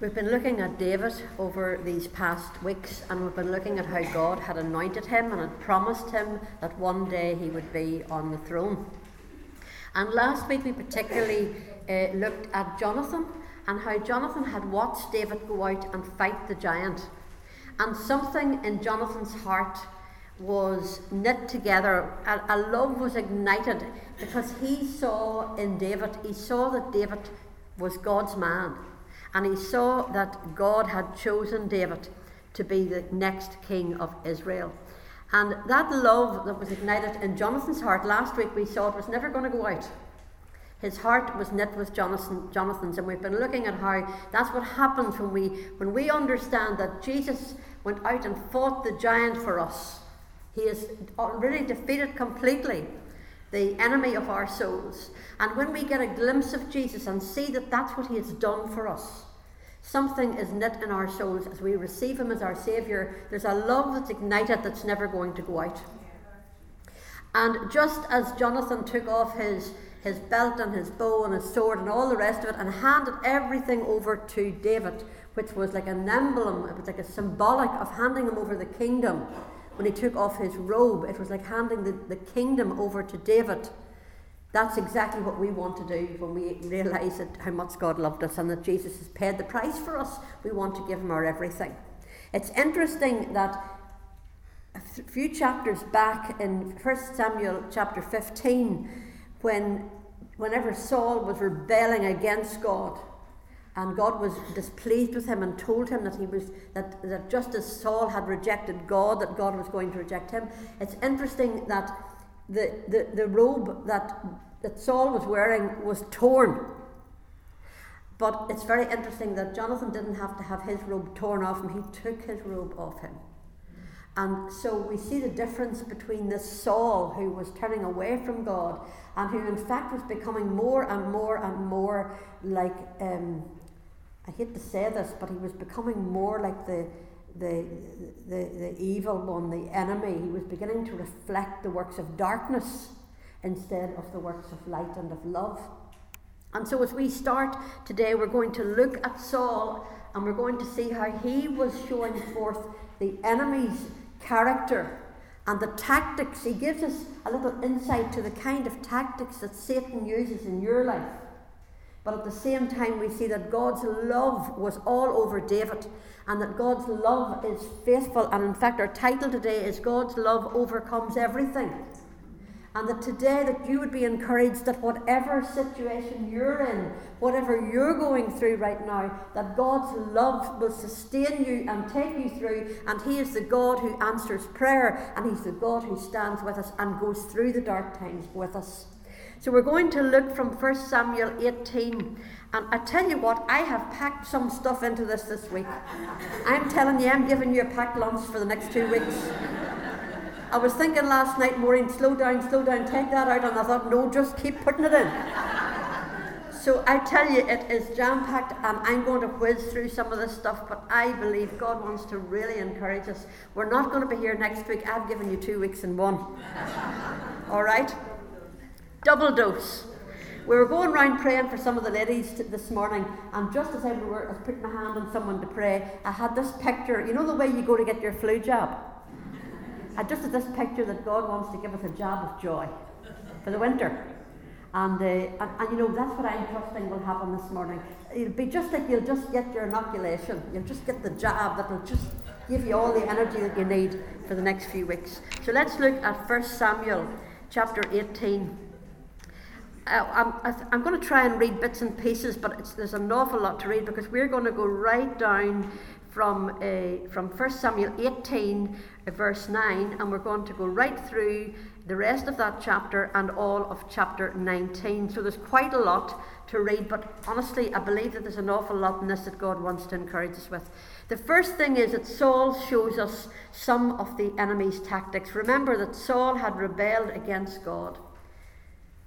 We've been looking at David over these past weeks, and we've been looking at how God had anointed him and had promised him that one day he would be on the throne. And last week we particularly uh, looked at Jonathan and how Jonathan had watched David go out and fight the giant. And something in Jonathan's heart was knit together, a, a love was ignited because he saw in David, he saw that David was God's man and he saw that God had chosen David to be the next king of Israel. And that love that was ignited in Jonathan's heart last week, we saw it was never going to go out. His heart was knit with Jonathan, Jonathan's, and we've been looking at how that's what happens when we when we understand that Jesus went out and fought the giant for us. He is already defeated completely the enemy of our souls. And when we get a glimpse of Jesus and see that that's what he has done for us, something is knit in our souls as we receive him as our Saviour. There's a love that's ignited that's never going to go out. And just as Jonathan took off his, his belt and his bow and his sword and all the rest of it and handed everything over to David, which was like an emblem, it was like a symbolic of handing him over the kingdom when he took off his robe, it was like handing the, the kingdom over to David. That's exactly what we want to do when we realise that how much God loved us and that Jesus has paid the price for us. We want to give him our everything. It's interesting that a few chapters back in 1 Samuel chapter 15, when whenever Saul was rebelling against God, and God was displeased with him and told him that he was that, that just as Saul had rejected God, that God was going to reject him. It's interesting that the, the, the robe that, that Saul was wearing was torn. But it's very interesting that Jonathan didn't have to have his robe torn off him, he took his robe off him. And so we see the difference between this Saul who was turning away from God and who, in fact, was becoming more and more and more like um, I hate to say this, but he was becoming more like the, the, the, the evil one, the enemy. He was beginning to reflect the works of darkness instead of the works of light and of love. And so, as we start today, we're going to look at Saul and we're going to see how he was showing forth the enemy's character and the tactics. He gives us a little insight to the kind of tactics that Satan uses in your life. But at the same time, we see that God's love was all over David and that God's love is faithful. And in fact, our title today is God's love overcomes everything. And that today that you would be encouraged that whatever situation you're in, whatever you're going through right now, that God's love will sustain you and take you through. And He is the God who answers prayer, and He's the God who stands with us and goes through the dark times with us. So we're going to look from 1 Samuel 18. And I tell you what, I have packed some stuff into this this week. I'm telling you, I'm giving you a packed lunch for the next two weeks. I was thinking last night, Maureen, slow down, slow down, take that out. And I thought, no, just keep putting it in. So I tell you, it is jam packed, and I'm going to whiz through some of this stuff, but I believe God wants to really encourage us. We're not going to be here next week. I've given you two weeks in one. All right? Double dose. We were going around praying for some of the ladies t- this morning, and just as I, I was putting my hand on someone to pray, I had this picture. You know the way you go to get your flu jab? I just had this picture that God wants to give us a jab of joy for the winter. And, uh, and, and, you know, that's what I'm trusting will happen this morning. It'll be just like you'll just get your inoculation. You'll just get the jab that will just give you all the energy that you need for the next few weeks. So let's look at 1 Samuel chapter 18. I'm, I'm going to try and read bits and pieces, but there's an awful lot to read because we're going to go right down from, uh, from 1 Samuel 18, uh, verse 9, and we're going to go right through the rest of that chapter and all of chapter 19. So there's quite a lot to read, but honestly, I believe that there's an awful lot in this that God wants to encourage us with. The first thing is that Saul shows us some of the enemy's tactics. Remember that Saul had rebelled against God.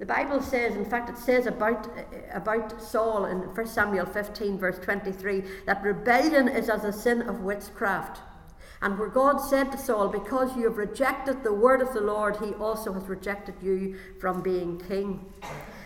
The Bible says, in fact, it says about, about Saul in 1 Samuel 15, verse 23, that rebellion is as a sin of witchcraft. And where God said to Saul, Because you have rejected the word of the Lord, he also has rejected you from being king.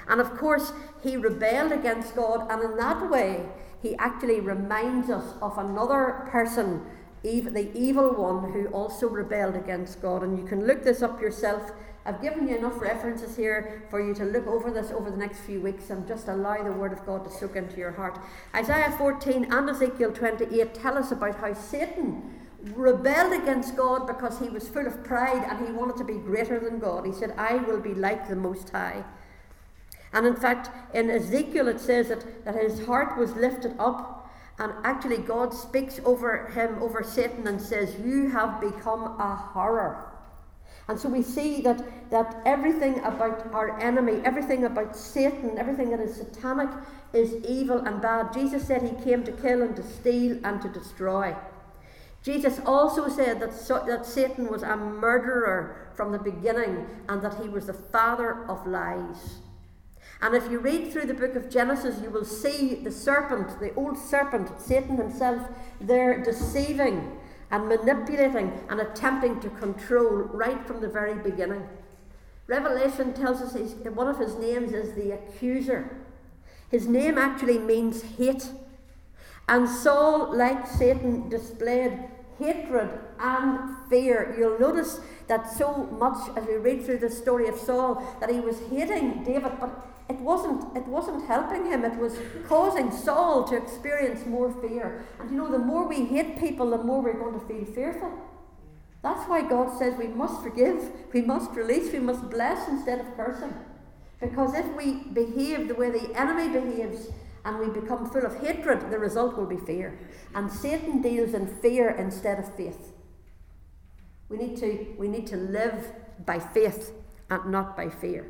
And of course, he rebelled against God, and in that way, he actually reminds us of another person, the evil one, who also rebelled against God. And you can look this up yourself. I've given you enough references here for you to look over this over the next few weeks and just allow the Word of God to soak into your heart. Isaiah 14 and Ezekiel 28 tell us about how Satan rebelled against God because he was full of pride and he wanted to be greater than God. He said, I will be like the Most High. And in fact, in Ezekiel it says that, that his heart was lifted up, and actually God speaks over him, over Satan, and says, You have become a horror. And so we see that, that everything about our enemy, everything about Satan, everything that is satanic is evil and bad. Jesus said he came to kill and to steal and to destroy. Jesus also said that, so, that Satan was a murderer from the beginning and that he was the father of lies. And if you read through the book of Genesis, you will see the serpent, the old serpent, Satan himself, there deceiving and manipulating and attempting to control right from the very beginning. Revelation tells us one of his names is the accuser. His name actually means hate. And Saul, like Satan, displayed hatred and fear. You'll notice that so much as we read through the story of Saul that he was hating David, but it wasn't, it wasn't helping him, it was causing Saul to experience more fear. And you know, the more we hate people, the more we're going to feel fearful. That's why God says we must forgive, we must release, we must bless instead of cursing. Because if we behave the way the enemy behaves and we become full of hatred, the result will be fear. And Satan deals in fear instead of faith. We need to, we need to live by faith and not by fear.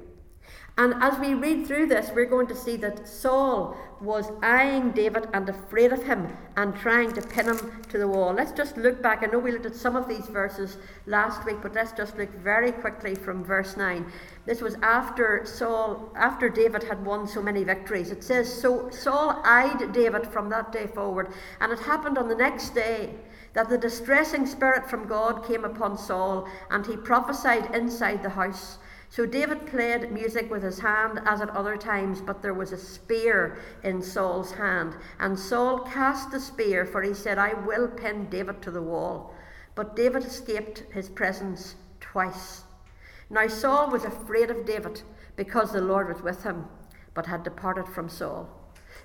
And as we read through this, we're going to see that Saul was eyeing David and afraid of him and trying to pin him to the wall. Let's just look back. I know we looked at some of these verses last week, but let's just look very quickly from verse 9. This was after Saul, after David had won so many victories. It says, So Saul eyed David from that day forward, and it happened on the next day that the distressing spirit from God came upon Saul, and he prophesied inside the house. So David played music with his hand as at other times, but there was a spear in Saul's hand. And Saul cast the spear, for he said, I will pin David to the wall. But David escaped his presence twice. Now Saul was afraid of David because the Lord was with him, but had departed from Saul.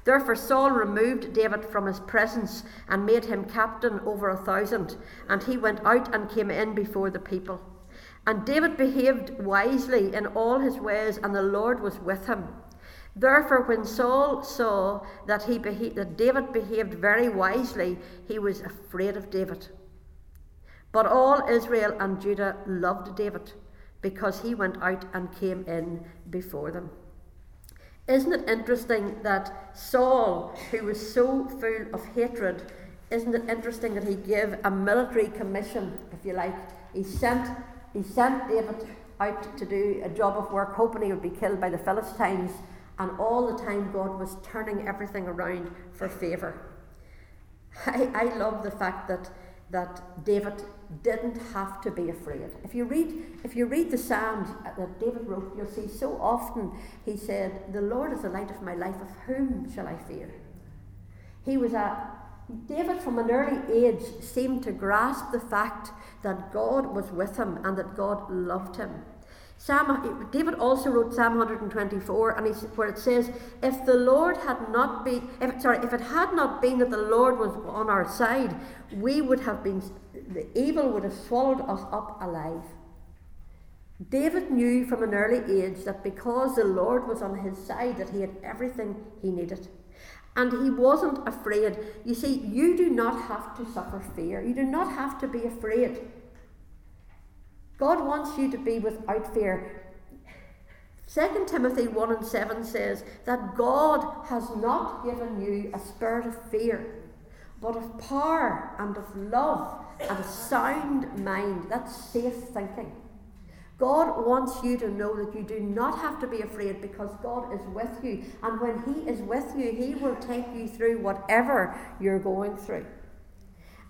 Therefore Saul removed David from his presence and made him captain over a thousand, and he went out and came in before the people. And David behaved wisely in all his ways, and the Lord was with him. Therefore, when Saul saw that, he beha- that David behaved very wisely, he was afraid of David. But all Israel and Judah loved David because he went out and came in before them. Isn't it interesting that Saul, who was so full of hatred, isn't it interesting that he gave a military commission, if you like? He sent he sent David out to do a job of work, hoping he would be killed by the Philistines, and all the time God was turning everything around for favour. I, I love the fact that, that David didn't have to be afraid. If you read if you read the Psalms that David wrote, you'll see so often he said, The Lord is the light of my life, of whom shall I fear? He was a David, from an early age, seemed to grasp the fact that God was with him and that God loved him. Psalm, David also wrote Psalm 124, and he, where it says, "If the Lord had not been, if, sorry, if it had not been that the Lord was on our side, we would have been, the evil would have swallowed us up alive." David knew from an early age that because the Lord was on his side, that he had everything he needed. And he wasn't afraid. You see, you do not have to suffer fear. You do not have to be afraid. God wants you to be without fear. 2 Timothy 1 and 7 says that God has not given you a spirit of fear, but of power and of love and a sound mind. That's safe thinking. God wants you to know that you do not have to be afraid because God is with you. And when He is with you, He will take you through whatever you're going through.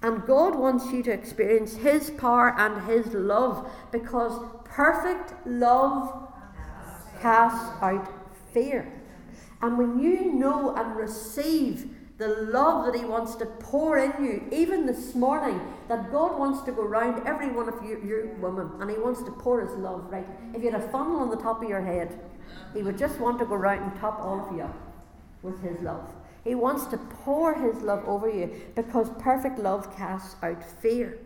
And God wants you to experience His power and His love because perfect love casts out fear. And when you know and receive the love that He wants to pour in you, even this morning, that God wants to go round every one of you, you women, and He wants to pour His love right. If you had a funnel on the top of your head, He would just want to go round and top all of you with His love. He wants to pour His love over you because perfect love casts out fear.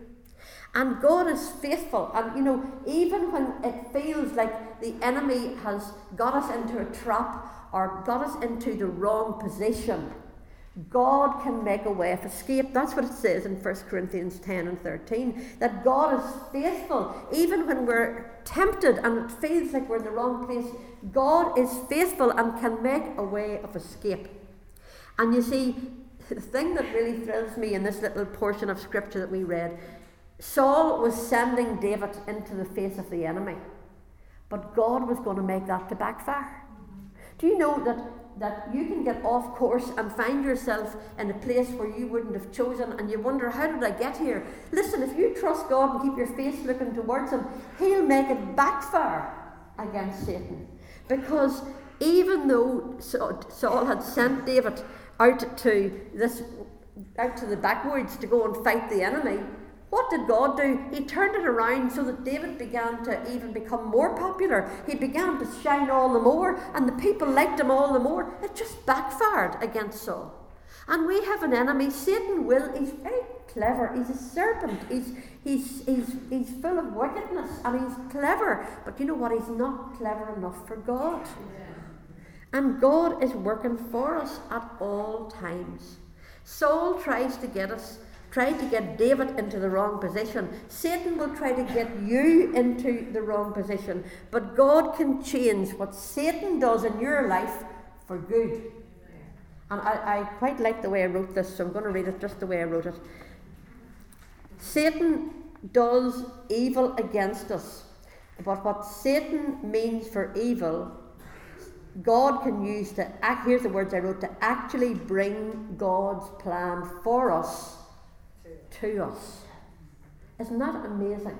And God is faithful. And you know, even when it feels like the enemy has got us into a trap or got us into the wrong position, God can make a way of escape. That's what it says in 1 Corinthians 10 and 13. That God is faithful. Even when we're tempted and it feels like we're in the wrong place, God is faithful and can make a way of escape. And you see, the thing that really thrills me in this little portion of scripture that we read Saul was sending David into the face of the enemy, but God was going to make that to backfire. Do you know that, that you can get off course and find yourself in a place where you wouldn't have chosen and you wonder, how did I get here? Listen, if you trust God and keep your face looking towards Him, He'll make it backfire against Satan. Because even though Saul had sent David out to this out to the backwoods to go and fight the enemy, what did God do? He turned it around so that David began to even become more popular. He began to shine all the more, and the people liked him all the more. It just backfired against Saul. And we have an enemy. Satan will, he's very clever. He's a serpent. He's, he's, he's, he's full of wickedness and he's clever. But you know what? He's not clever enough for God. And God is working for us at all times. Saul tries to get us tried to get David into the wrong position. Satan will try to get you into the wrong position. But God can change what Satan does in your life for good. And I, I quite like the way I wrote this, so I'm going to read it just the way I wrote it. Satan does evil against us, but what Satan means for evil, God can use to act. Here's the words I wrote to actually bring God's plan for us to us. Isn't that amazing?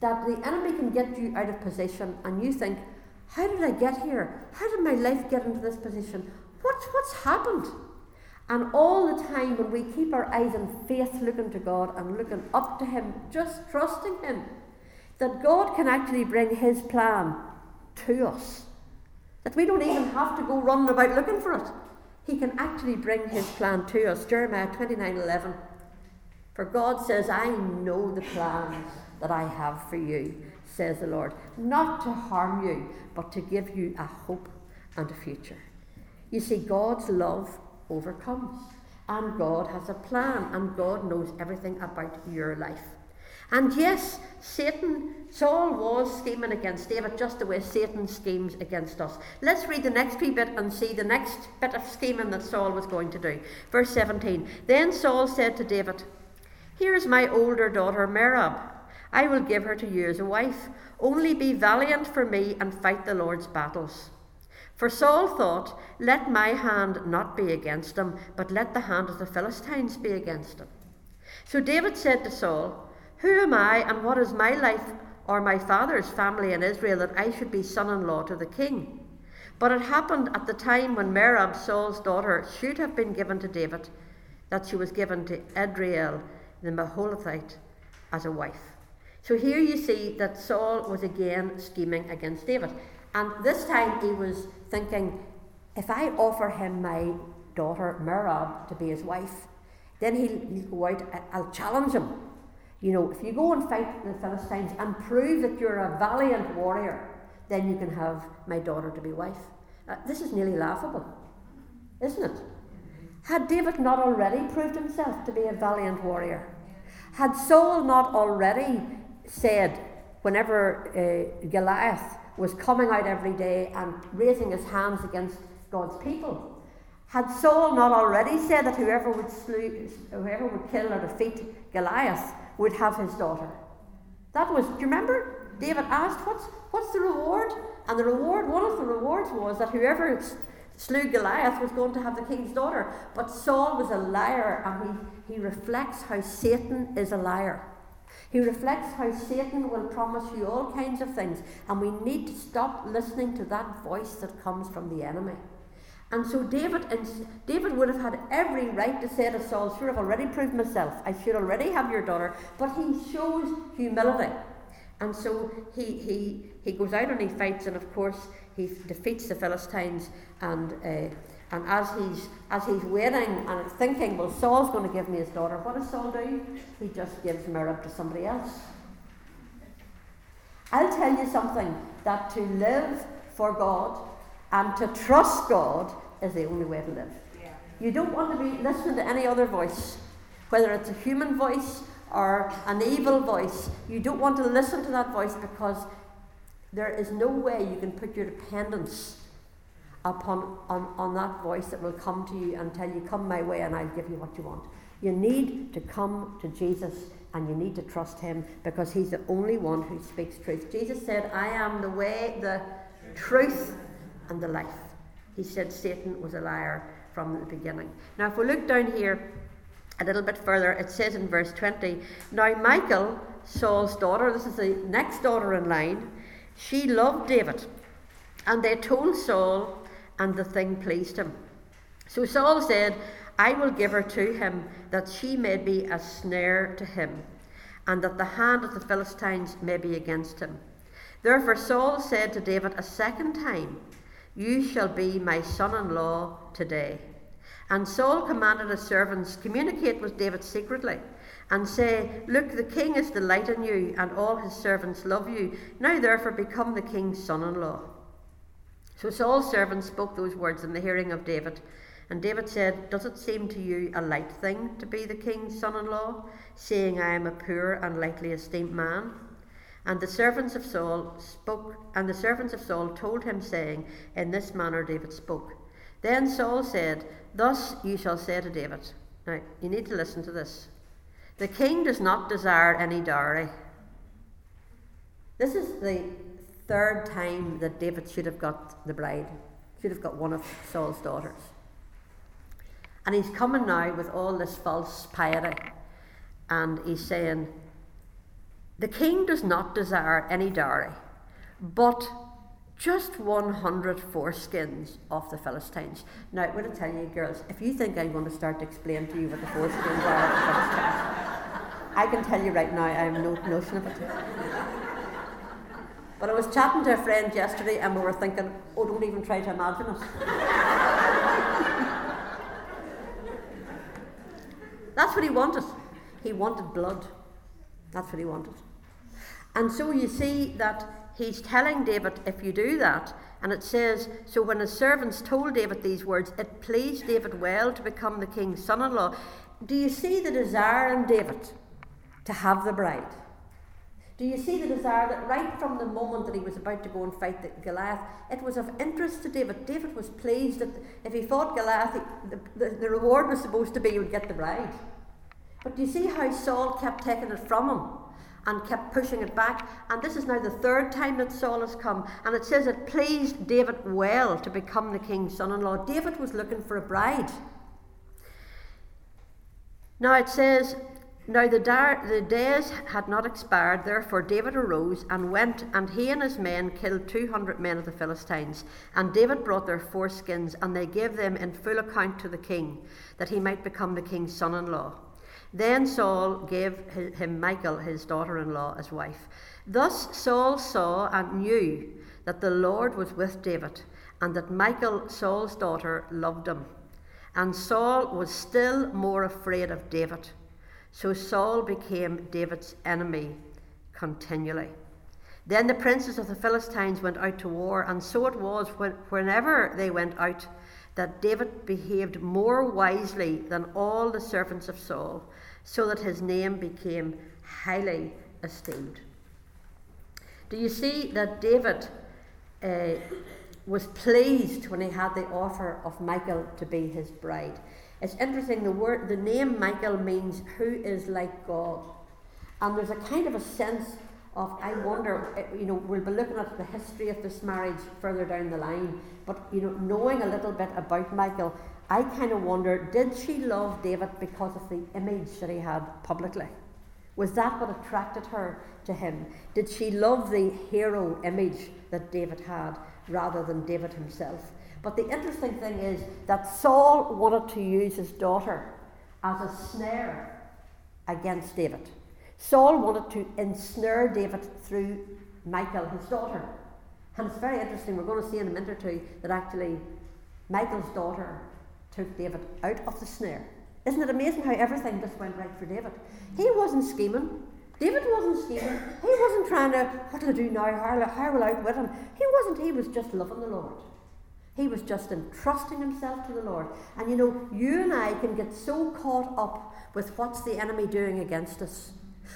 That the enemy can get you out of position and you think, how did I get here? How did my life get into this position? What's, what's happened? And all the time when we keep our eyes in faith looking to God and looking up to Him, just trusting Him, that God can actually bring His plan to us. That we don't even have to go running about looking for it. He can actually bring His plan to us. Jeremiah 29 11. For God says, I know the plans that I have for you, says the Lord, not to harm you, but to give you a hope and a future. You see, God's love overcomes, and God has a plan, and God knows everything about your life. And yes, Satan, Saul was scheming against David just the way Satan schemes against us. Let's read the next wee bit and see the next bit of scheming that Saul was going to do. Verse 17 Then Saul said to David, here is my older daughter Merab. I will give her to you as a wife. Only be valiant for me and fight the Lord's battles. For Saul thought, Let my hand not be against him, but let the hand of the Philistines be against him. So David said to Saul, Who am I, and what is my life or my father's family in Israel that I should be son in law to the king? But it happened at the time when Merab, Saul's daughter, should have been given to David, that she was given to Adriel the Meholathite as a wife. So here you see that Saul was again scheming against David. And this time he was thinking, if I offer him my daughter Merab to be his wife, then he'll, he'll go out, I'll challenge him. You know, if you go and fight the Philistines and prove that you're a valiant warrior, then you can have my daughter to be wife. Uh, this is nearly laughable, isn't it? Had David not already proved himself to be a valiant warrior? Had Saul not already said, whenever uh, Goliath was coming out every day and raising his hands against God's people, had Saul not already said that whoever would, slew, whoever would kill or defeat Goliath would have his daughter? That was, do you remember? David asked, what's, what's the reward? And the reward, one of the rewards was that whoever slew Goliath was going to have the king's daughter. But Saul was a liar, and he, reflects how Satan is a liar. He reflects how Satan will promise you all kinds of things, and we need to stop listening to that voice that comes from the enemy. And so David, David would have had every right to say to Saul, Sure, I've already proved myself. I should already have your daughter. But he shows humility. And so he, he, he goes out and he fights, and of course, he defeats the Philistines. And, uh, and as, he's, as he's waiting and thinking, Well, Saul's going to give me his daughter, what does Saul do? He just gives Merab to somebody else. I'll tell you something that to live for God and to trust God is the only way to live. Yeah. You don't want to be listening to any other voice, whether it's a human voice or an evil voice. You don't want to listen to that voice because there is no way you can put your dependence upon on, on that voice that will come to you and tell you, Come my way and I'll give you what you want. You need to come to Jesus and you need to trust him because he's the only one who speaks truth. Jesus said, I am the way, the truth, and the life. He said Satan was a liar from the beginning. Now, if we look down here a little bit further, it says in verse 20 Now, Michal, Saul's daughter, this is the next daughter in line, she loved David. And they told Saul, and the thing pleased him. So Saul said, I will give her to him, that she may be a snare to him, and that the hand of the Philistines may be against him. Therefore Saul said to David a second time, You shall be my son in law today. And Saul commanded his servants, Communicate with David secretly, and say, Look, the king is delighted in you, and all his servants love you. Now therefore become the king's son in law. So Saul's servants spoke those words in the hearing of David. And David said, Does it seem to you a light thing to be the king's son in law, seeing I am a poor and lightly esteemed man? And the servants of Saul spoke, and the servants of Saul told him, saying, In this manner David spoke. Then Saul said, Thus you shall say to David. Now, you need to listen to this. The king does not desire any dowry. This is the third time that David should have got the bride, should have got one of Saul's daughters. And he's coming now with all this false piety. And he's saying, the king does not desire any dowry, but just 100 foreskins of the Philistines. Now, I'm going to tell you, girls, if you think I'm going to start to explain to you what the foreskins are I can tell you right now, I have no notion of it. But I was chatting to a friend yesterday and we were thinking, oh, don't even try to imagine it. That's what he wanted. He wanted blood. That's what he wanted. And so you see that he's telling David, if you do that, and it says, So when his servants told David these words, it pleased David well to become the king's son in law. Do you see the desire in David to have the bride? Do you see the desire that right from the moment that he was about to go and fight Goliath, it was of interest to David? David was pleased that if he fought Goliath, the, the, the reward was supposed to be he would get the bride. But do you see how Saul kept taking it from him? and kept pushing it back. And this is now the third time that Saul has come. And it says it pleased David well to become the king's son in law. David was looking for a bride. Now it says, Now the, dar- the days had not expired, therefore David arose and went, and he and his men killed 200 men of the Philistines. And David brought their foreskins, and they gave them in full account to the king, that he might become the king's son in law. Then Saul gave him Michal, his daughter in law, as wife. Thus Saul saw and knew that the Lord was with David, and that Michal, Saul's daughter, loved him. And Saul was still more afraid of David. So Saul became David's enemy continually. Then the princes of the Philistines went out to war, and so it was when, whenever they went out that David behaved more wisely than all the servants of Saul, so that his name became highly esteemed. Do you see that David uh, was pleased when he had the offer of Michal to be his bride? It's interesting, the word the name Michal means who is like God. And there's a kind of a sense of I wonder, eh, you know, we'll be looking at the history of this marriage further down the line, but you know, knowing a little bit about Michal, I kind of wonder, did she love David because of the image that he had publicly? Was that what attracted her to him? Did she love the hero image that David had rather than David himself? But the interesting thing is that Saul wanted to use his daughter as a snare against David. Saul wanted to ensnare David through Michal, his daughter. And it's very interesting, we're going to see in a minute or two that actually Michal's daughter took David out of the snare. Isn't it amazing how everything just went right for David? He wasn't scheming. David wasn't scheming. He wasn't trying to, what will I do now? How will I outwit him? He wasn't. He was just loving the Lord. He was just entrusting himself to the Lord. And you know, you and I can get so caught up with what's the enemy doing against us.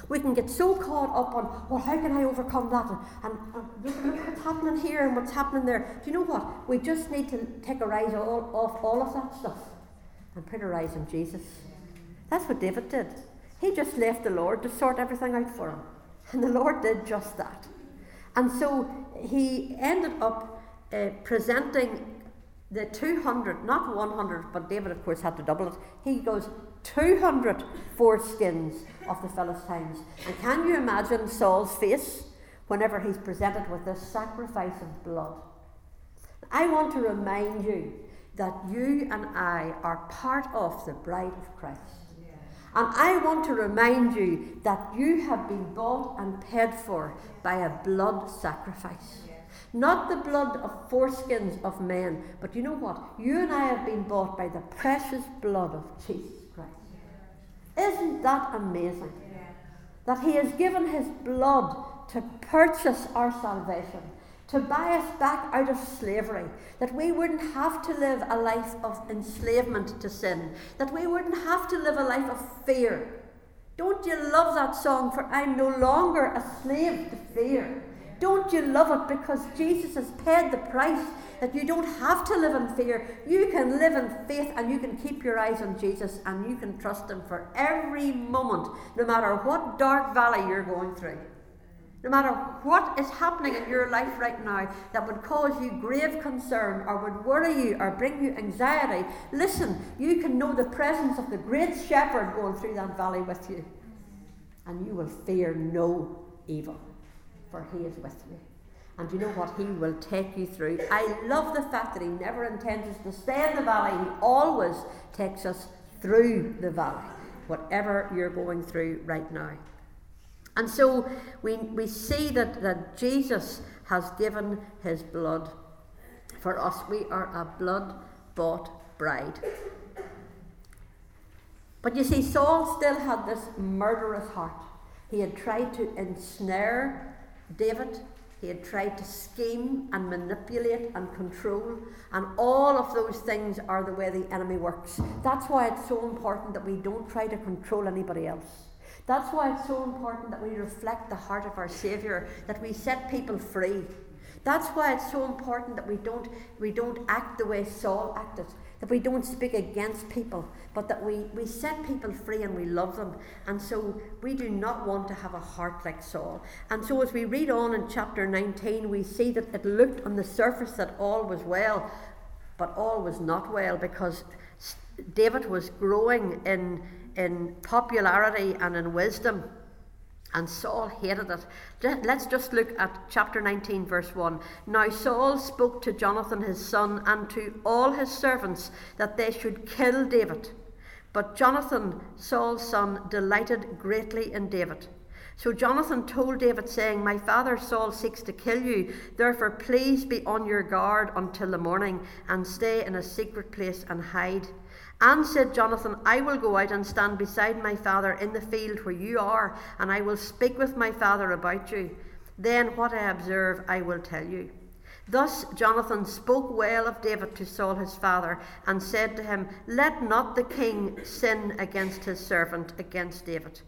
We can get so caught up on, well, how can I overcome that? And, and look what's happening here and what's happening there. Do you know what? We just need to take our eyes all, off all of that stuff and put our eyes on Jesus. That's what David did. He just left the Lord to sort everything out for him. And the Lord did just that. And so he ended up uh, presenting the 200, not 100, but David, of course, had to double it. He goes 200 foreskins of the Philistines. And can you imagine Saul's face whenever he's presented with this sacrifice of blood? I want to remind you that you and I are part of the bride of Christ. And I want to remind you that you have been bought and paid for by a blood sacrifice. Not the blood of foreskins of men, but you know what? You and I have been bought by the precious blood of Jesus Christ. Isn't that amazing? That He has given His blood to purchase our salvation to buy us back out of slavery, that we wouldn't have to live a life of enslavement to sin, that we wouldn't have to live a life of fear. Don't you love that song, for I'm no longer a slave to fear? Don't you love it because Jesus has paid the price that you don't have to live in fear. You can live in faith and you can keep your eyes on Jesus and you can trust Him for every moment, no matter what dark valley you're going through. No matter what is happening in your life right now that would cause you grave concern or would worry you or bring you anxiety, listen, you can know the presence of the great shepherd going through that valley with you. And you will fear no evil, for he is with you. And you know what? He will take you through. I love the fact that he never intends us to stay in the valley, he always takes us through the valley, whatever you're going through right now. And so we, we see that, that Jesus has given his blood for us. We are a blood bought bride. But you see, Saul still had this murderous heart. He had tried to ensnare David, he had tried to scheme and manipulate and control, and all of those things are the way the enemy works. That's why it's so important that we don't try to control anybody else. That's why it's so important that we reflect the heart of our Saviour, that we set people free. That's why it's so important that we don't, we don't act the way Saul acted, that we don't speak against people, but that we, we set people free and we love them. And so we do not want to have a heart like Saul. And so as we read on in chapter 19, we see that it looked on the surface that all was well, but all was not well because David was growing in in popularity and in wisdom. And Saul hated it. Let's just look at chapter 19, verse 1. Now Saul spoke to Jonathan his son and to all his servants that they should kill David. But Jonathan, Saul's son, delighted greatly in David. So Jonathan told David, saying, My father Saul seeks to kill you. Therefore, please be on your guard until the morning, and stay in a secret place and hide. And said Jonathan, I will go out and stand beside my father in the field where you are, and I will speak with my father about you. Then what I observe I will tell you. Thus Jonathan spoke well of David to Saul his father, and said to him, Let not the king sin against his servant, against David.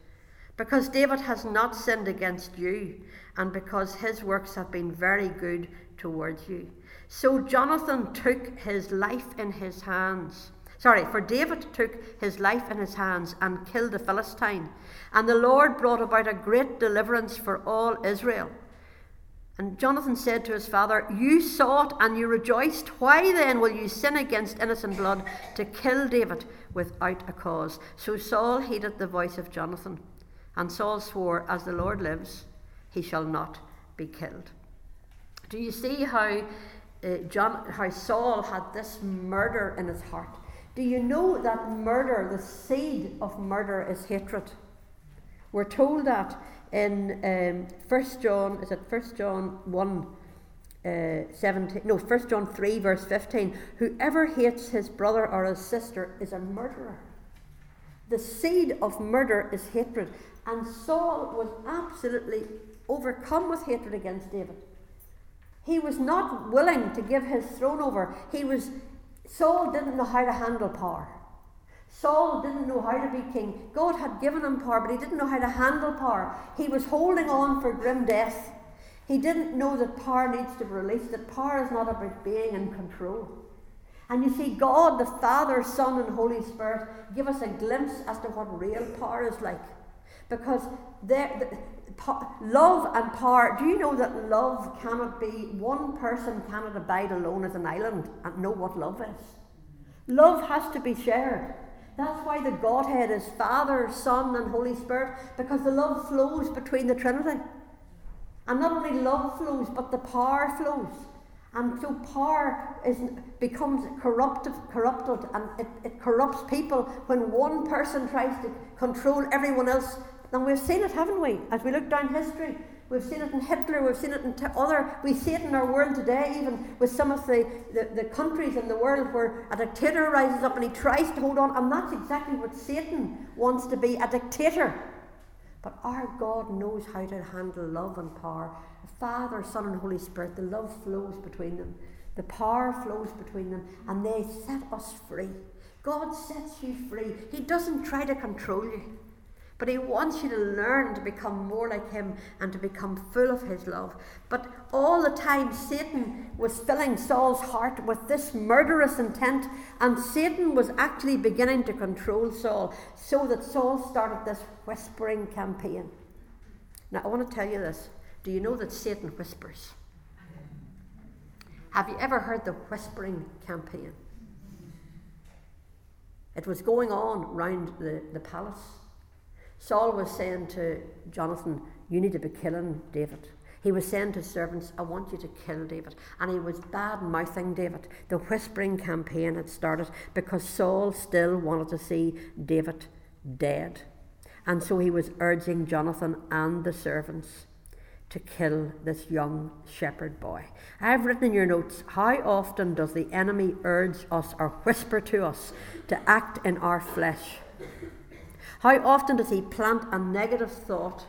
Because David has not sinned against you, and because his works have been very good towards you. So Jonathan took his life in his hands Sorry, for David took his life in his hands and killed the Philistine. And the Lord brought about a great deliverance for all Israel. And Jonathan said to his father, You saw it and you rejoiced. Why then will you sin against innocent blood to kill David without a cause? So Saul heeded the voice of Jonathan. And Saul swore, As the Lord lives, he shall not be killed. Do you see how uh, John, how Saul had this murder in his heart. Do you know that murder, the seed of murder, is hatred? We're told that in um, John, is it First John 1? Uh, 17, no, 1 John 3, verse 15. Whoever hates his brother or his sister is a murderer. The seed of murder is hatred. And Saul was absolutely overcome with hatred against David. He was not willing to give his throne over. He was Saul didn't know how to handle power. Saul didn't know how to be king. God had given him power, but he didn't know how to handle power. He was holding on for grim death. He didn't know that power needs to be released, that power is not about being in control. And you see, God, the Father, Son, and Holy Spirit give us a glimpse as to what real power is like. Because the, love and power, do you know that love cannot be, one person cannot abide alone as an island and know what love is? Love has to be shared. That's why the Godhead is Father, Son, and Holy Spirit, because the love flows between the Trinity. And not only love flows, but the power flows. And so power is, becomes corrupted, corrupted and it, it corrupts people when one person tries to control everyone else. And we've seen it, haven't we? As we look down history, we've seen it in Hitler, we've seen it in t- other, we see it in our world today, even with some of the, the, the countries in the world where a dictator rises up and he tries to hold on. And that's exactly what Satan wants to be a dictator. But our God knows how to handle love and power Father, Son, and Holy Spirit, the love flows between them, the power flows between them, and they set us free. God sets you free. He doesn't try to control you, but He wants you to learn to become more like Him and to become full of His love. But all the time, Satan was filling Saul's heart with this murderous intent, and Satan was actually beginning to control Saul, so that Saul started this whispering campaign. Now, I want to tell you this do you know that Satan whispers? Have you ever heard the whispering campaign? It was going on round the, the palace. Saul was saying to Jonathan, You need to be killing David. He was saying to his servants, I want you to kill David. And he was bad mouthing David. The whispering campaign had started because Saul still wanted to see David dead. And so he was urging Jonathan and the servants to kill this young shepherd boy. I've written in your notes how often does the enemy urge us or whisper to us to act in our flesh? How often does he plant a negative thought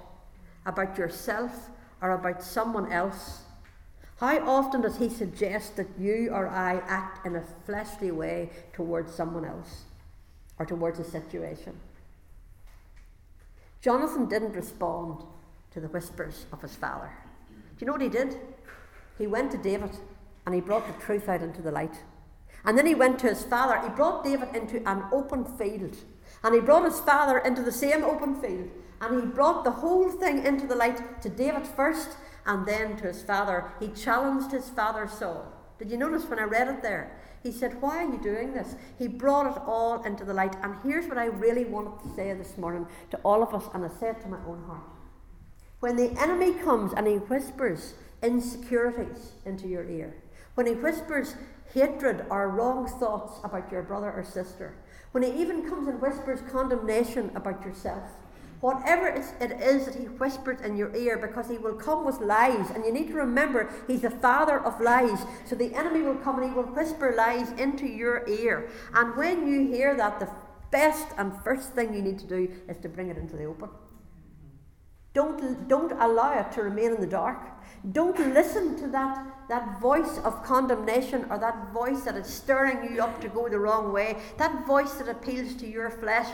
about yourself or about someone else? How often does he suggest that you or I act in a fleshly way towards someone else or towards a situation? Jonathan didn't respond to the whispers of his father. Do you know what he did? He went to David and he brought the truth out into the light. And then he went to his father. He brought David into an open field. And he brought his father into the same open field. And he brought the whole thing into the light to David first and then to his father. He challenged his father Saul. Did you notice when I read it there? He said, Why are you doing this? He brought it all into the light. And here's what I really wanted to say this morning to all of us, and I said to my own heart. When the enemy comes and he whispers insecurities into your ear, when he whispers hatred or wrong thoughts about your brother or sister, when he even comes and whispers condemnation about yourself, whatever it is that he whispers in your ear, because he will come with lies, and you need to remember he's the father of lies. So the enemy will come and he will whisper lies into your ear. And when you hear that, the best and first thing you need to do is to bring it into the open. Don't, don't allow it to remain in the dark. Don't listen to that, that voice of condemnation or that voice that is stirring you up to go the wrong way, that voice that appeals to your flesh.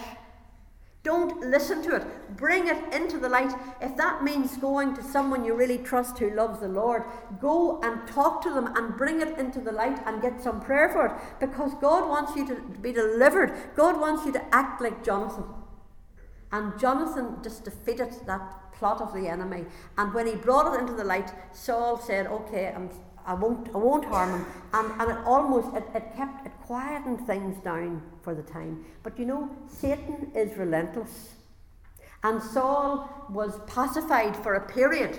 Don't listen to it. Bring it into the light. If that means going to someone you really trust who loves the Lord, go and talk to them and bring it into the light and get some prayer for it. Because God wants you to be delivered. God wants you to act like Jonathan. And Jonathan just defeated that plot of the enemy. And when he brought it into the light, Saul said, Okay, I'm, I, won't, I won't harm him. And, and it almost, it, it kept, it quietened things down for the time. But you know, Satan is relentless. And Saul was pacified for a period.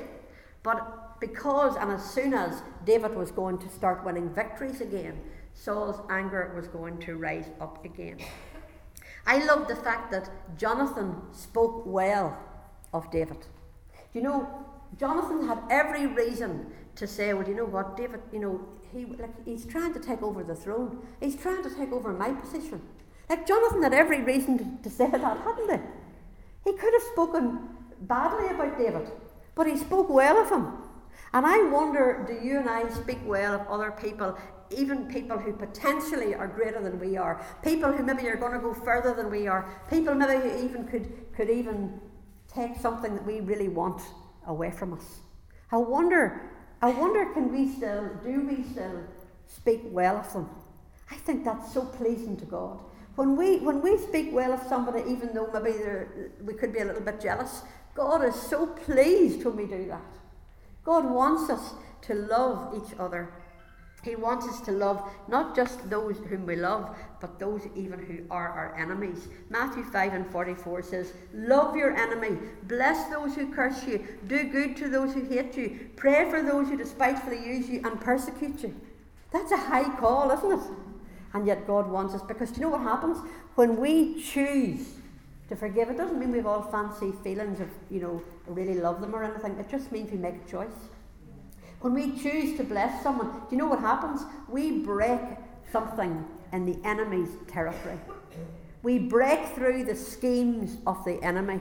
But because, and as soon as David was going to start winning victories again, Saul's anger was going to rise up again. I love the fact that Jonathan spoke well of David. You know, Jonathan had every reason to say, well, you know what, David, you know, he, like, he's trying to take over the throne. He's trying to take over my position. Like, Jonathan had every reason to, to say that, hadn't he? He could have spoken badly about David, but he spoke well of him. And I wonder do you and I speak well of other people, even people who potentially are greater than we are, people who maybe are going to go further than we are, people maybe who even could, could even take something that we really want away from us? I wonder I wonder, can we still, do we still speak well of them? I think that's so pleasing to God. When we, when we speak well of somebody, even though maybe we could be a little bit jealous, God is so pleased when we do that. God wants us to love each other he wants us to love not just those whom we love, but those even who are our enemies. Matthew 5 and 44 says, Love your enemy, bless those who curse you, do good to those who hate you, pray for those who despitefully use you and persecute you. That's a high call, isn't it? And yet God wants us because do you know what happens? When we choose to forgive, it doesn't mean we've all fancy feelings of, you know, really love them or anything. It just means we make a choice. When we choose to bless someone, do you know what happens? We break something in the enemy's territory. We break through the schemes of the enemy.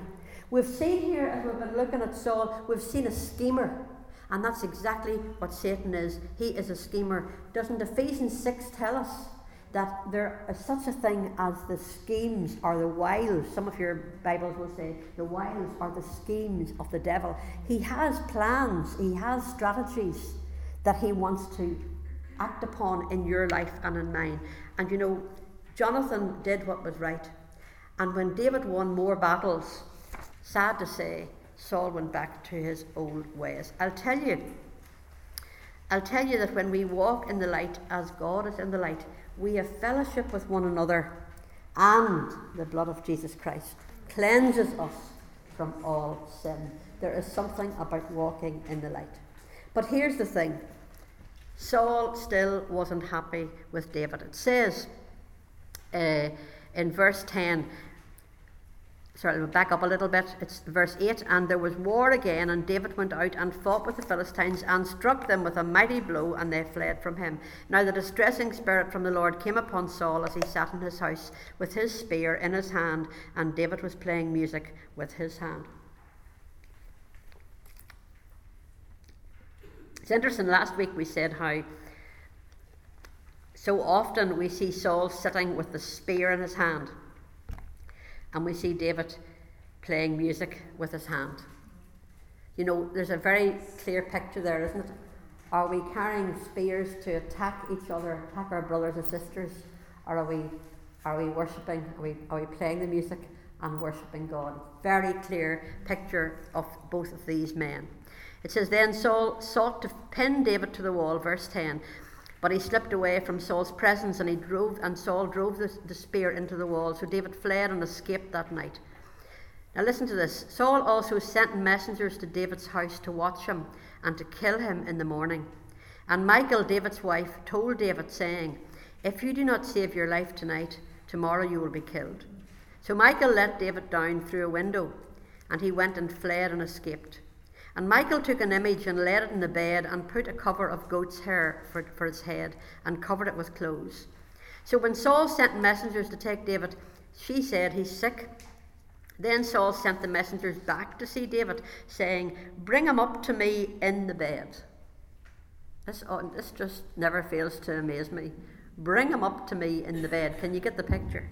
We've seen here, as we've been looking at Saul, we've seen a schemer. And that's exactly what Satan is. He is a schemer. Doesn't Ephesians 6 tell us that there is such a thing as the schemes or the wiles. Some of your Bibles will say the wiles or the schemes of the devil. He has plans, he has strategies that he wants to act upon in your life and in mine. And you know, Jonathan did what was right. And when David won more battles, sad to say, Saul went back to his old ways. I'll tell you, I'll tell you that when we walk in the light as God is in the light, we have fellowship with one another, and the blood of Jesus Christ cleanses us from all sin. There is something about walking in the light. But here's the thing Saul still wasn't happy with David. It says uh, in verse 10 sorry, we'll back up a little bit. It's verse 8. And there was war again, and David went out and fought with the Philistines and struck them with a mighty blow, and they fled from him. Now the distressing spirit from the Lord came upon Saul as he sat in his house with his spear in his hand, and David was playing music with his hand. It's interesting, last week we said how so often we see Saul sitting with the spear in his hand and we see David playing music with his hand. You know, there's a very clear picture there, isn't it? Are we carrying spears to attack each other, attack our brothers and sisters, or are we, are we worshipping? Are we, are we playing the music and worshipping God? Very clear picture of both of these men. It says, Then Saul sought to pin David to the wall, verse 10. But he slipped away from Saul's presence and he drove and Saul drove the, the spear into the wall. So David fled and escaped that night. Now listen to this. Saul also sent messengers to David's house to watch him and to kill him in the morning. And Michal, David's wife, told David, saying, If you do not save your life tonight, tomorrow you will be killed. So Michal let David down through a window, and he went and fled and escaped. And Michal took an image and laid it in the bed and put a cover of goat's hair for, for its head and covered it with clothes. So when Saul sent messengers to take David, she said, He's sick. Then Saul sent the messengers back to see David, saying, Bring him up to me in the bed. This, oh, this just never fails to amaze me. Bring him up to me in the bed. Can you get the picture?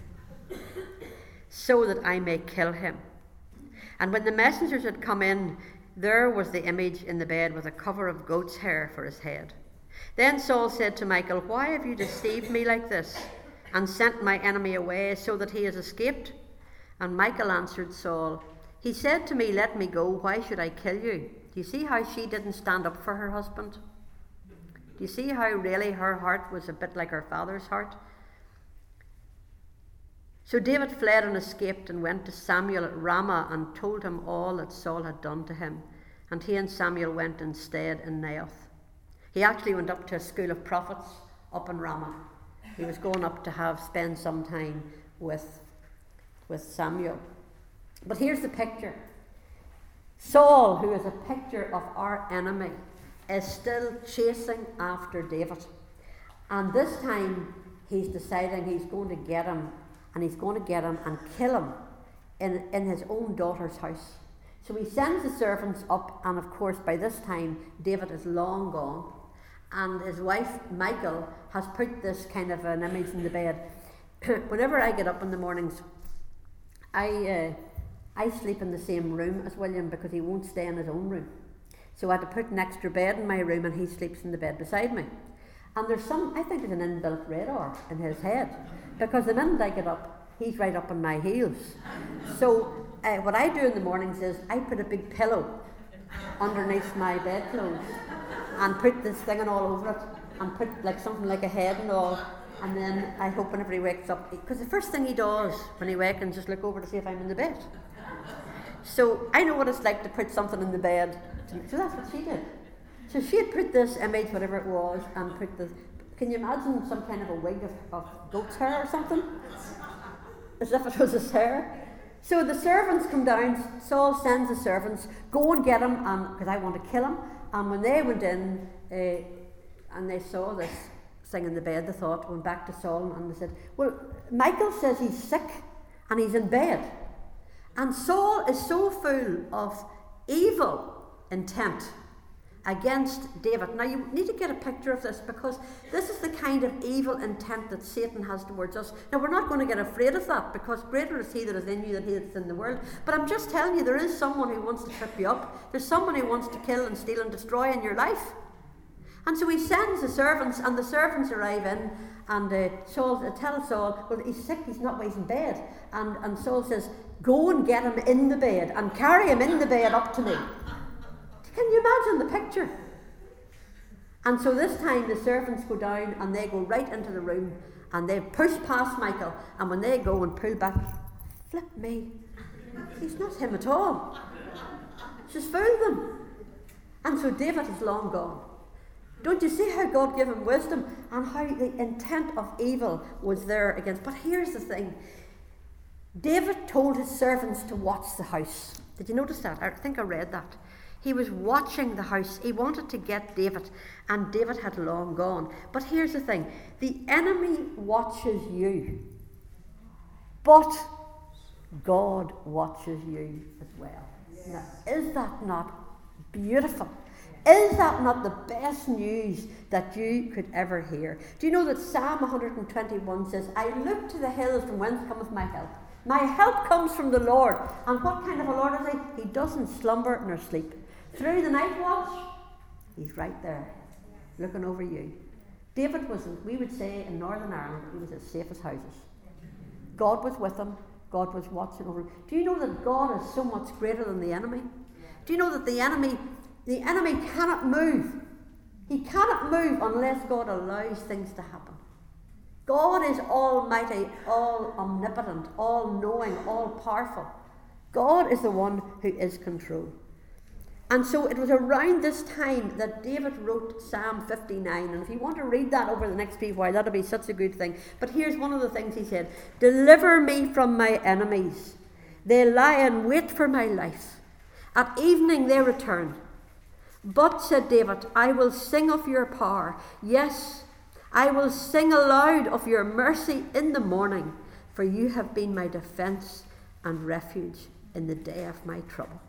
So that I may kill him. And when the messengers had come in, there was the image in the bed with a cover of goat's hair for his head. Then Saul said to Michal, Why have you deceived me like this, and sent my enemy away so that he has escaped? And Michal answered Saul, He said to me, Let me go, why should I kill you? Do you see how she didn't stand up for her husband? Do you see how really her heart was a bit like her father's heart? So David fled and escaped and went to Samuel at Ramah and told him all that Saul had done to him. and he and Samuel went and stayed in Naioth. He actually went up to a school of prophets up in Ramah. He was going up to have spend some time with, with Samuel. But here's the picture Saul, who is a picture of our enemy, is still chasing after David. And this time he's deciding he's going to get him, and he's going to get him and kill him in, in his own daughter's house. So he sends the servants up, and of course, by this time, David is long gone. And his wife, Michal, has put this kind of an image in the bed. Whenever I get up in the mornings, I, uh, I sleep in the same room as William because he won't stay in his own room. So I had to put an extra bed in my room, and he sleeps in the bed beside me. And there's some, I think there's an inbuilt radar in his head because the minute I get up, he's right up on my heels. So uh, what I do in the mornings is I put a big pillow underneath my bedclothes and put this thing all over it and put like something like a head and all. And then I hope whenever he wakes up, because the first thing he does when he wakes is just look over to see if I'm in the bed. So I know what it's like to put something in the bed. So that's what she did. So she had put this image, whatever it was, and put the. Can you imagine some kind of a wig of, of goat's hair or something? As if it was his hair. So the servants come down. Saul sends the servants, go and get him, because I want to kill him. And when they went in uh, and they saw this thing in the bed, they thought, went back to Saul and they said, Well, Michal says he's sick and he's in bed. And Saul is so full of evil intent against David. Now, you need to get a picture of this because this is the kind of evil intent that Satan has towards us. Now, we're not going to get afraid of that because greater is he that is in you than he that is in the world. But I'm just telling you, there is someone who wants to trip you up, there's someone who wants to kill and steal and destroy in your life. And so he sends the servants, and the servants arrive in, and uh, Saul uh, tells Saul, Well, he's sick, he's not, he's in bed. And, and Saul says, Go and get him in the bed and carry him in the bed up to me. Can you imagine the picture? And so this time the servants go down and they go right into the room and they push past Michal. And when they go and pull back, flip me, he's not him at all. She's fooled them. And so David is long gone. Don't you see how God gave him wisdom and how the intent of evil was there against? But here's the thing David told his servants to watch the house. Did you notice that? I think I read that. He was watching the house. He wanted to get David, and David had long gone. But here's the thing the enemy watches you, but God watches you as well. Now, is that not beautiful? Is that not the best news that you could ever hear? Do you know that Psalm 121 says, I look to the hills from whence cometh my help? My help comes from the Lord. And what kind of a Lord is he? He doesn't slumber nor sleep. Through the night watch, he's right there, looking over you. David was, we would say in Northern Ireland, he was as safe as houses. God was with him, God was watching over him. Do you know that God is so much greater than the enemy? Do you know that the enemy, the enemy cannot move? He cannot move unless God allows things to happen. God is almighty, all omnipotent, all knowing, all powerful. God is the one who is control. And so it was around this time that David wrote Psalm 59. And if you want to read that over the next few while, that'll be such a good thing. But here's one of the things he said Deliver me from my enemies. They lie in wait for my life. At evening they return. But, said David, I will sing of your power. Yes, I will sing aloud of your mercy in the morning, for you have been my defence and refuge in the day of my trouble.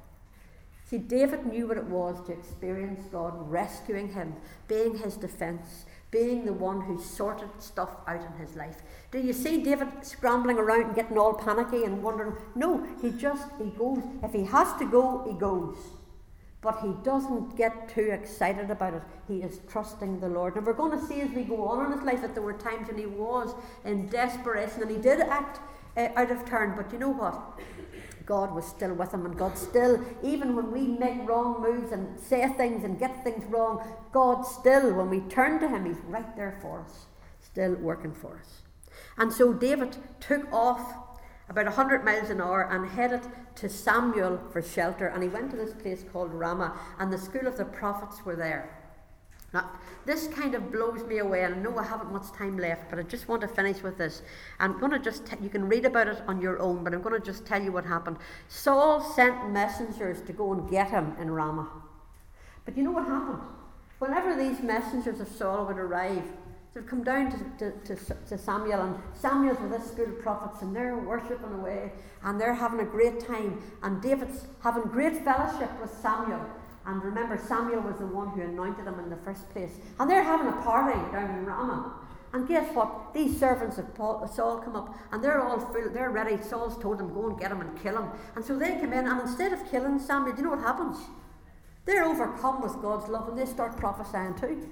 See, David knew what it was to experience God rescuing him, being his defence, being the one who sorted stuff out in his life. Do you see David scrambling around and getting all panicky and wondering? No, he just he goes. If he has to go, he goes. But he doesn't get too excited about it. He is trusting the Lord. And we're going to see as we go on in his life that there were times when he was in desperation and he did act uh, out of turn. But you know what? God was still with him, and God still, even when we make wrong moves and say things and get things wrong, God still, when we turn to Him, He's right there for us, still working for us. And so David took off about 100 miles an hour and headed to Samuel for shelter. And he went to this place called Ramah, and the school of the prophets were there. Now, this kind of blows me away, and I know I haven't much time left, but I just want to finish with this. I'm going to just, t- you can read about it on your own, but I'm going to just tell you what happened. Saul sent messengers to go and get him in Ramah. But you know what happened? Whenever these messengers of Saul would arrive, they'd come down to, to, to, to Samuel, and Samuel's with this school of prophets, and they're worshipping away, and they're having a great time, and David's having great fellowship with Samuel. And remember, Samuel was the one who anointed him in the first place. And they're having a party down in Ramah. And guess what? These servants of Paul, Saul come up and they're all full, they're ready. Saul's told them, go and get him and kill him. And so they come in, and instead of killing Samuel, do you know what happens? They're overcome with God's love and they start prophesying too.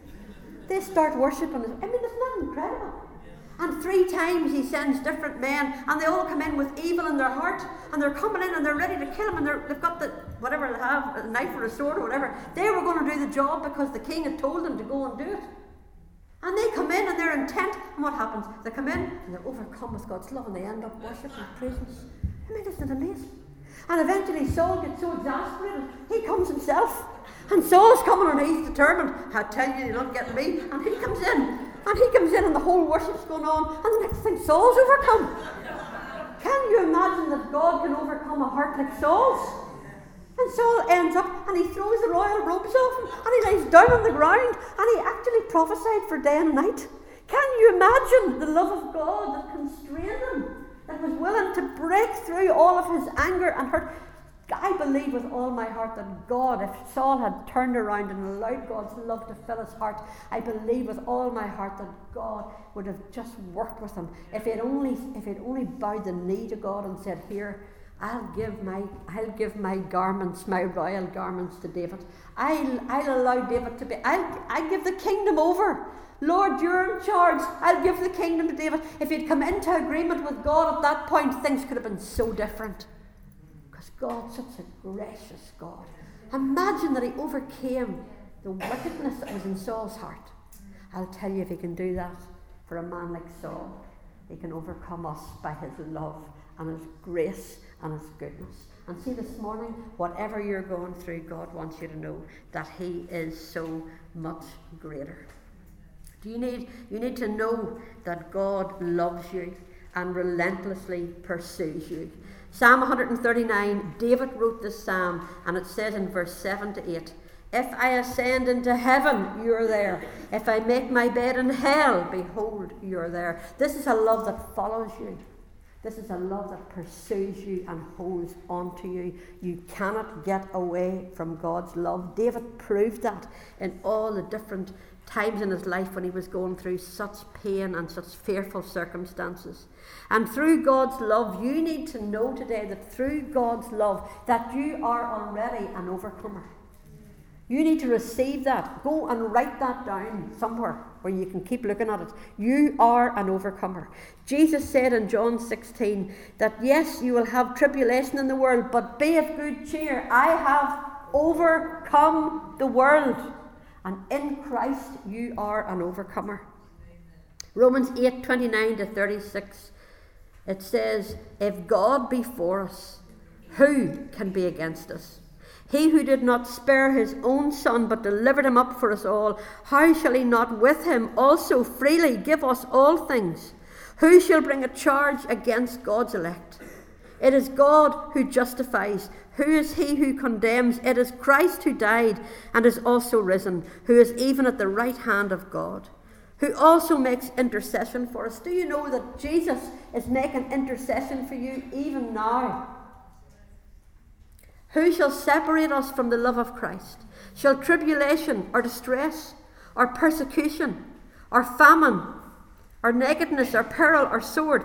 They start worshipping. I mean, isn't that incredible? And three times he sends different men, and they all come in with evil in their heart, and they're coming in and they're ready to kill him, and they've got the whatever they have, a knife or a sword or whatever. They were going to do the job because the king had told them to go and do it. And they come in and they're intent, and what happens? They come in and they're overcome with God's love, and they end up worshipping and praising. I mean, isn't it amazing? And eventually Saul gets so exasperated, he comes himself. And Saul's coming and he's determined, I tell you, you're not getting me. And he comes in. And he comes in and the whole worship's going on. And the next thing, Saul's overcome. Can you imagine that God can overcome a heart like Saul's? And Saul ends up and he throws the royal robes off him and he lays down on the ground and he actually prophesied for day and night. Can you imagine the love of God that constrained him, that was willing to break through all of his anger and hurt? I believe with all my heart that God, if Saul had turned around and allowed God's love to fill his heart, I believe with all my heart that God would have just worked with him. If he'd only, if he'd only bowed the knee to God and said, "Here, I'll give my, I'll give my garments, my royal garments to David. I'll, I'll allow David to be. I'll, I'll give the kingdom over. Lord, you're in charge. I'll give the kingdom to David. If he'd come into agreement with God at that point, things could have been so different. God, such a gracious God. Imagine that he overcame the wickedness that was in Saul's heart. I'll tell you, if he can do that for a man like Saul, he can overcome us by his love and his grace and his goodness. And see, this morning, whatever you're going through, God wants you to know that he is so much greater. Do you need you need to know that God loves you and relentlessly pursues you. Psalm 139, David wrote this psalm, and it says in verse 7 to 8 If I ascend into heaven, you're there. If I make my bed in hell, behold, you're there. This is a love that follows you. This is a love that pursues you and holds on to you. You cannot get away from God's love. David proved that in all the different times in his life when he was going through such pain and such fearful circumstances. And through God's love, you need to know today that through God's love, that you are already an overcomer. You need to receive that. Go and write that down somewhere where you can keep looking at it. You are an overcomer. Jesus said in John 16 that yes, you will have tribulation in the world, but be of good cheer. I have overcome the world. And in Christ, you are an overcomer. Romans 8 29 to 36 it says, If God be for us, who can be against us? He who did not spare his own son, but delivered him up for us all, how shall he not with him also freely give us all things? Who shall bring a charge against God's elect? It is God who justifies. Who is he who condemns? It is Christ who died and is also risen, who is even at the right hand of God who also makes intercession for us. Do you know that Jesus is making intercession for you even now? Who shall separate us from the love of Christ? Shall tribulation or distress or persecution or famine or nakedness or peril or sword?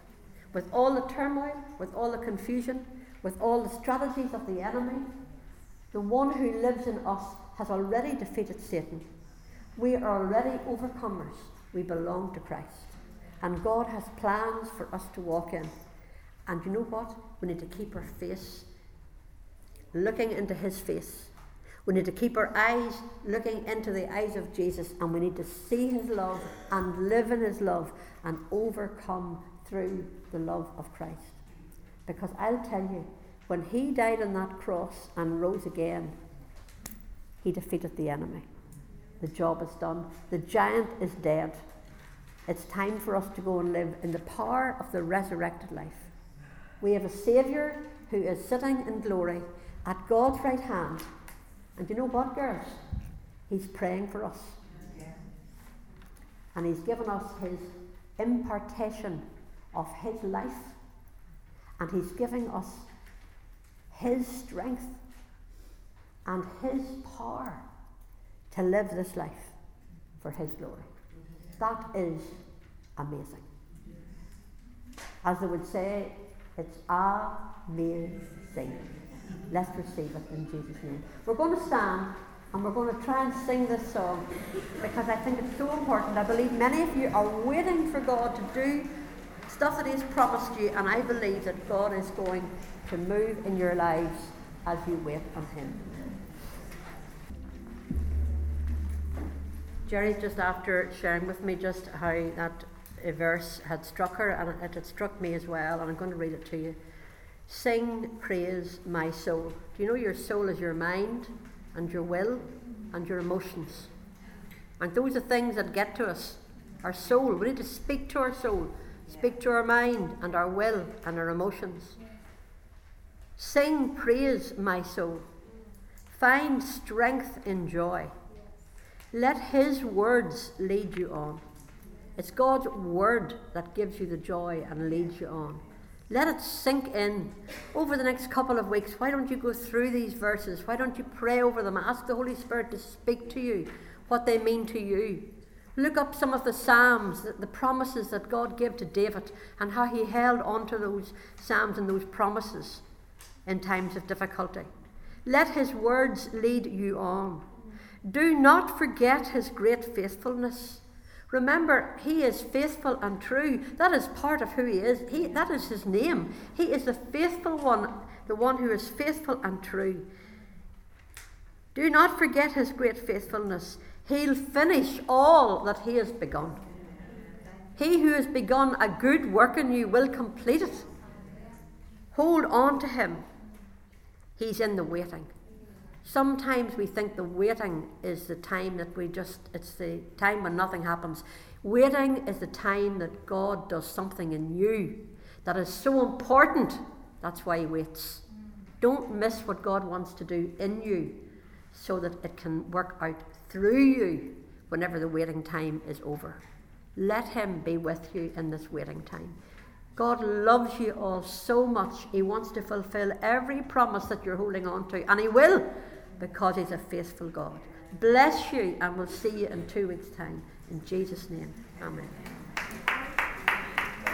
With all the turmoil, with all the confusion, with all the strategies of the enemy, the one who lives in us has already defeated Satan. We are already overcomers. We belong to Christ. And God has plans for us to walk in. And you know what? We need to keep our face looking into His face. We need to keep our eyes looking into the eyes of Jesus, and we need to see His love and live in His love and overcome through the love of Christ. Because I'll tell you, when He died on that cross and rose again, He defeated the enemy. The job is done. The giant is dead. It's time for us to go and live in the power of the resurrected life. We have a Saviour who is sitting in glory at God's right hand. And you know what, girls? He's praying for us. And He's given us His impartation of His life. And He's giving us His strength and His power to live this life for His glory. That is amazing. As they would say, it's amazing. Let's receive it in Jesus' name. We're going to stand and we're going to try and sing this song because I think it's so important. I believe many of you are waiting for God to do stuff that He's promised you, and I believe that God is going to move in your lives as you wait on Him. Jerry, just after sharing with me just how that uh, verse had struck her, and it had struck me as well, and I'm going to read it to you. Sing praise, my soul. Do you know your soul is your mind and your will and your emotions? And those are things that get to us. Our soul. We need to speak to our soul, speak to our mind and our will and our emotions. Sing praise, my soul. Find strength in joy. Let His words lead you on. It's God's word that gives you the joy and leads you on. Let it sink in over the next couple of weeks. Why don't you go through these verses? Why don't you pray over them? Ask the Holy Spirit to speak to you what they mean to you. Look up some of the Psalms, the, the promises that God gave to David, and how he held on to those Psalms and those promises in times of difficulty. Let his words lead you on. Do not forget his great faithfulness. Remember, he is faithful and true. That is part of who he is. He, that is his name. He is the faithful one, the one who is faithful and true. Do not forget his great faithfulness. He'll finish all that he has begun. He who has begun a good work in you will complete it. Hold on to him. He's in the waiting. Sometimes we think the waiting is the time that we just, it's the time when nothing happens. Waiting is the time that God does something in you that is so important. That's why He waits. Don't miss what God wants to do in you so that it can work out through you whenever the waiting time is over. Let Him be with you in this waiting time. God loves you all so much. He wants to fulfill every promise that you're holding on to, and He will because He's a faithful God. Bless you, and we'll see you in two weeks' time. In Jesus' name, Amen.